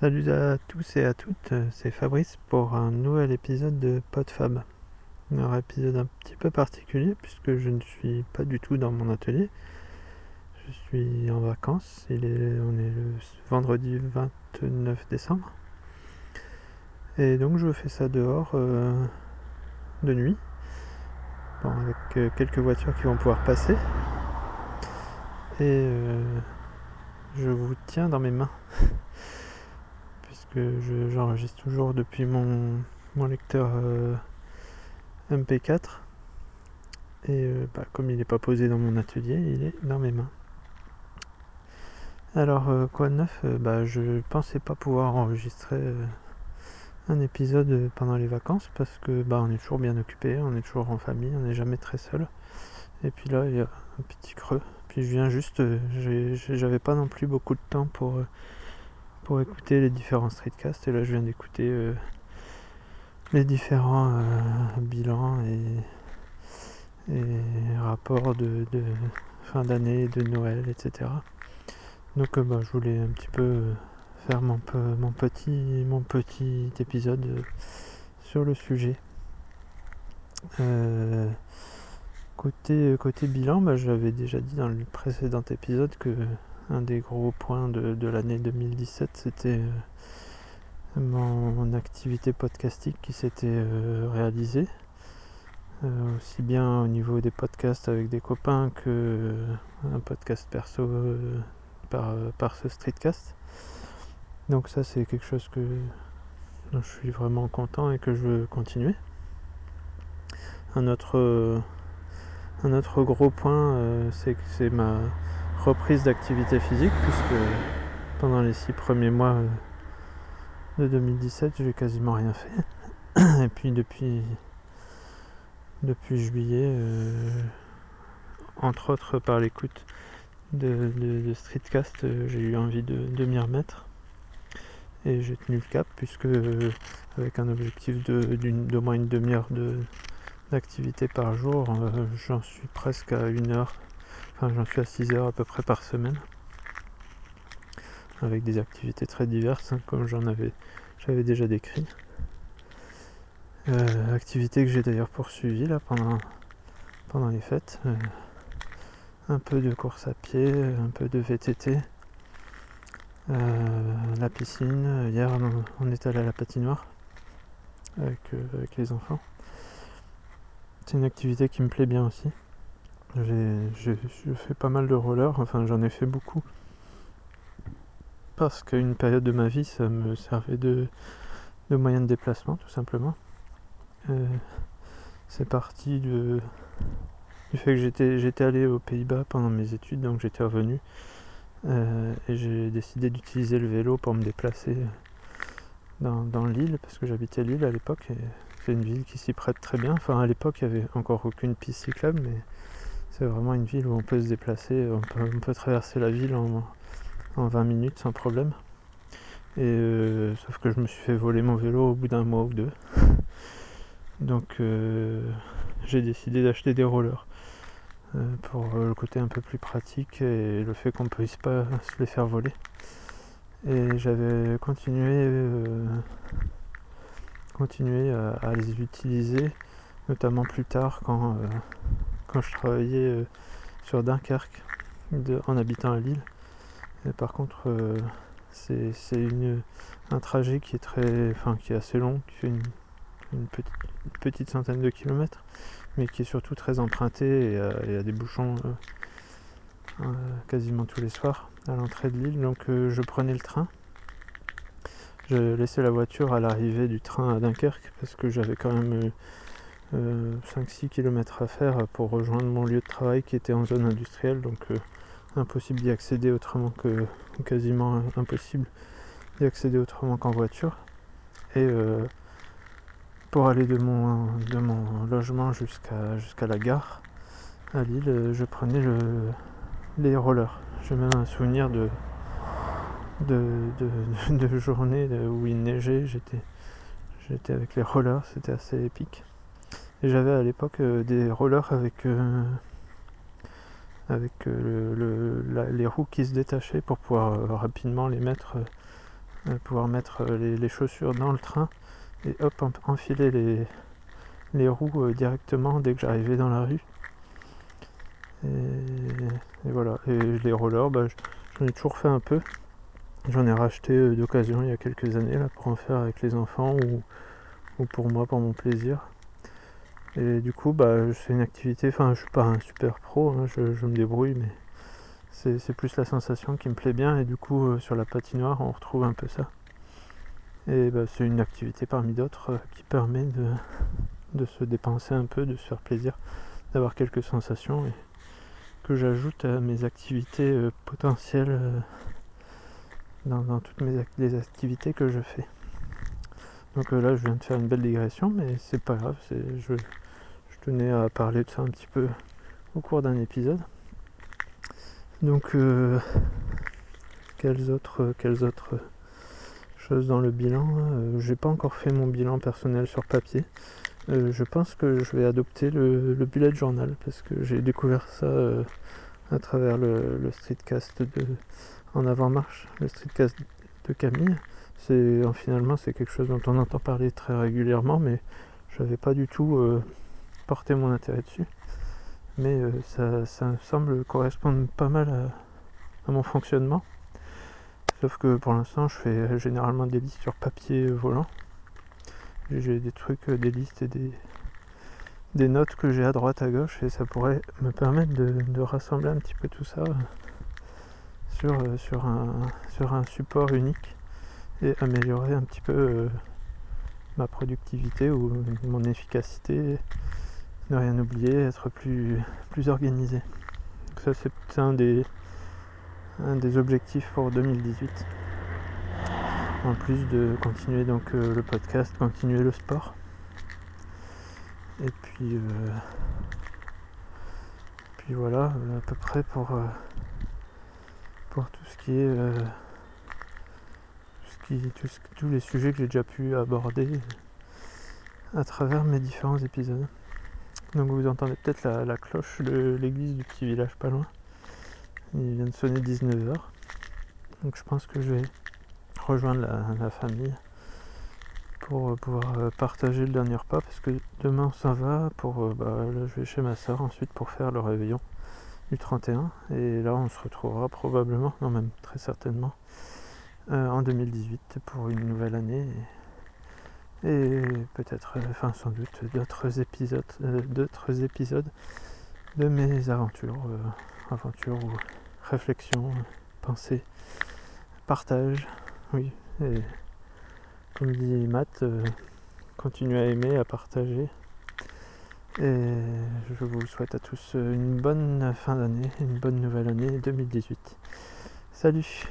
Salut à tous et à toutes, c'est Fabrice pour un nouvel épisode de PodFab. Un épisode un petit peu particulier puisque je ne suis pas du tout dans mon atelier. Je suis en vacances, il est, on est le vendredi 29 décembre. Et donc je fais ça dehors euh, de nuit. avec euh, quelques voitures qui vont pouvoir passer. Et euh, je vous tiens dans mes mains. que j'enregistre toujours depuis mon, lecteur euh, MP4. Et euh, bah, comme il n'est pas posé dans mon atelier, il est dans mes mains. Alors euh, quoi de neuf? Bah, Je pensais pas pouvoir enregistrer un épisode pendant les vacances parce que bah, on est toujours bien occupé, on est toujours en famille, on n'est jamais très seul. Et puis là il y a un petit creux. Puis je viens juste, j'avais pas non plus beaucoup de temps pour pour écouter les différents streetcasts. Et là, je viens d'écouter euh, les différents euh, bilans et, rapports de, fin d'année, de Noël, etc. Donc, euh, bah, je voulais un petit peu faire mon, mon, petit, mon petit épisode sur le sujet. côté, côté bilan, bah, j'avais déjà dit dans le précédent épisode que un des gros points de, l'année 2017, c'était euh, mon activité podcastique qui s'était euh, réalisée. Euh, aussi bien au niveau des podcasts avec des copains que un podcast perso par, ce streetcast. Donc ça c'est quelque chose que dont je suis vraiment content et que je veux continuer. Un autre gros point c'est que c'est ma reprise d'activité physique puisque pendant les six premiers mois euh, de 2017 j'ai quasiment rien fait. Et puis depuis depuis juillet euh, entre autres par l'écoute de, Streetcast euh, j'ai eu envie de, m'y remettre. Et j'ai tenu le cap puisque avec un objectif de, moins une demi-heure d'activité par jour j'en suis presque à une heure J'en suis à 6 heures à peu près par semaine. Avec des activités très diverses, hein, comme j'en avais, j'avais déjà décrit. Euh, activité que j'ai d'ailleurs poursuivie là pendant, pendant les fêtes. Euh, un peu de course à pied, un peu de VTT. Euh, la piscine. Hier, on, est allé à la patinoire avec, avec les enfants. C'est une activité qui me plaît bien aussi. J'ai fait pas mal de roller, enfin j'en ai fait beaucoup. Parce qu'à une période de ma vie, ça me servait de, moyen de déplacement, tout simplement. Euh, c'est parti du fait que j'étais allé aux Pays-Bas pendant mes études, donc j'étais revenu. Euh, et j'ai décidé d'utiliser le vélo pour me déplacer dans, dans l'île, parce que j'habitais l'île à l'époque, et c'est une ville qui s'y prête très bien. Enfin, à l'époque, il n'y avait encore aucune piste cyclable, mais c'est vraiment une ville où on peut se déplacer, on peut, traverser la ville en, 20 minutes sans problème. Et euh, sauf que je me suis fait voler mon vélo au bout d'un mois ou deux. Donc euh, j'ai décidé d'acheter des rollers. Euh, pour le côté un peu plus pratique et le fait qu'on ne puisse pas se les faire voler. Et j'avais continué, continué à, les utiliser, notamment plus tard quand, quand je travaillais euh, sur Dunkerque en habitant à Lille. par contre, euh, c'est un trajet qui est très, enfin, qui est assez long, qui fait une, petite, centaine de kilomètres, mais qui est surtout très emprunté et il y a des bouchons euh, quasiment tous les soirs à l'entrée de l'île. Donc je prenais le train. Je laissais la voiture à l'arrivée du train à Dunkerque parce que j'avais quand même 5-6 euh, km à faire pour rejoindre mon lieu de travail qui était en zone industrielle, donc euh, impossible d'y accéder autrement que quasiment impossible d'y accéder autrement qu'en voiture. Et euh, pour aller de mon, logement jusqu'à la gare à Lille, je prenais le, les rollers. J'ai même un souvenir de, de, journée où il neigeait, j'étais avec les rollers, c'était assez épique. Et j'avais à l'époque euh, des rollers avec, euh, avec euh, le, les roues qui se détachaient pour pouvoir rapidement les mettre pouvoir mettre les, chaussures dans le train et hop, enfiler les, les roues directement dès que j'arrivais dans la rue. Et, voilà. Et les rollers, bah, j'en ai toujours fait un peu. J'en ai racheté d'occasion il y a quelques années là, pour en faire avec les enfants ou, ou pour moi, pour mon plaisir. Et du coup, bah, c'est une activité, enfin, je suis pas un super pro, hein, je, me débrouille, mais c'est plus la sensation qui me plaît bien. Et du coup, euh, sur la patinoire, on retrouve un peu ça. Et bah, c'est une activité parmi d'autres euh, qui permet de, se dépenser un peu, de se faire plaisir, d'avoir quelques sensations et que j'ajoute à mes activités euh, potentielles dans, toutes mes, les activités que je fais. Donc là, je viens de faire une belle digression, mais c'est pas grave. À parler de ça un petit peu au cours d'un épisode. Donc, euh, quelles autres, quelles autres choses dans le bilan euh, J'ai pas encore fait mon bilan personnel sur papier. Euh, je pense que je vais adopter le, bullet journal parce que j'ai découvert ça à travers le, le streetcast de en avant-marche, le streetcast de Camille c'est finalement c'est quelque chose dont on entend parler très régulièrement, mais je n'avais pas du tout euh, porté mon intérêt dessus. Mais euh, ça, ça, semble correspondre pas mal à, mon fonctionnement. Sauf que pour l'instant, je fais généralement des listes sur papier volant. J'ai des trucs, euh, des listes et des, des notes que j'ai à droite, à gauche, et ça pourrait me permettre de, rassembler un petit peu tout ça sur, sur, un, sur un support unique et améliorer un petit peu euh, ma productivité ou mon efficacité, ne rien oublier, être plus, plus organisé. ça c'est un des, un des objectifs pour 2018. En plus de continuer donc euh, le podcast, continuer le sport. Et puis, euh, puis voilà, à peu près pour, pour tout ce qui est tous, les sujets que j'ai déjà pu aborder à travers mes différents épisodes. Donc vous entendez peut-être la, cloche de l'église du petit village pas loin. Il vient de sonner 19h. Donc je pense que je vais rejoindre la, famille pour pouvoir euh, partager le dernier repas parce que demain ça va pour euh, bah, je vais chez ma soeur ensuite pour faire le réveillon du 31 et là on se retrouvera probablement non même très certainement euh, en 2018 pour une nouvelle année peut-être, euh, enfin sans doute, d'autres épisodes, euh, d'autres épisodes de mes aventures, aventures ou réflexions, pensées, partage, oui, et comme dit Matt, continuez à aimer, à partager. Et je vous souhaite à tous une bonne fin d'année, une bonne nouvelle année 2018. Salut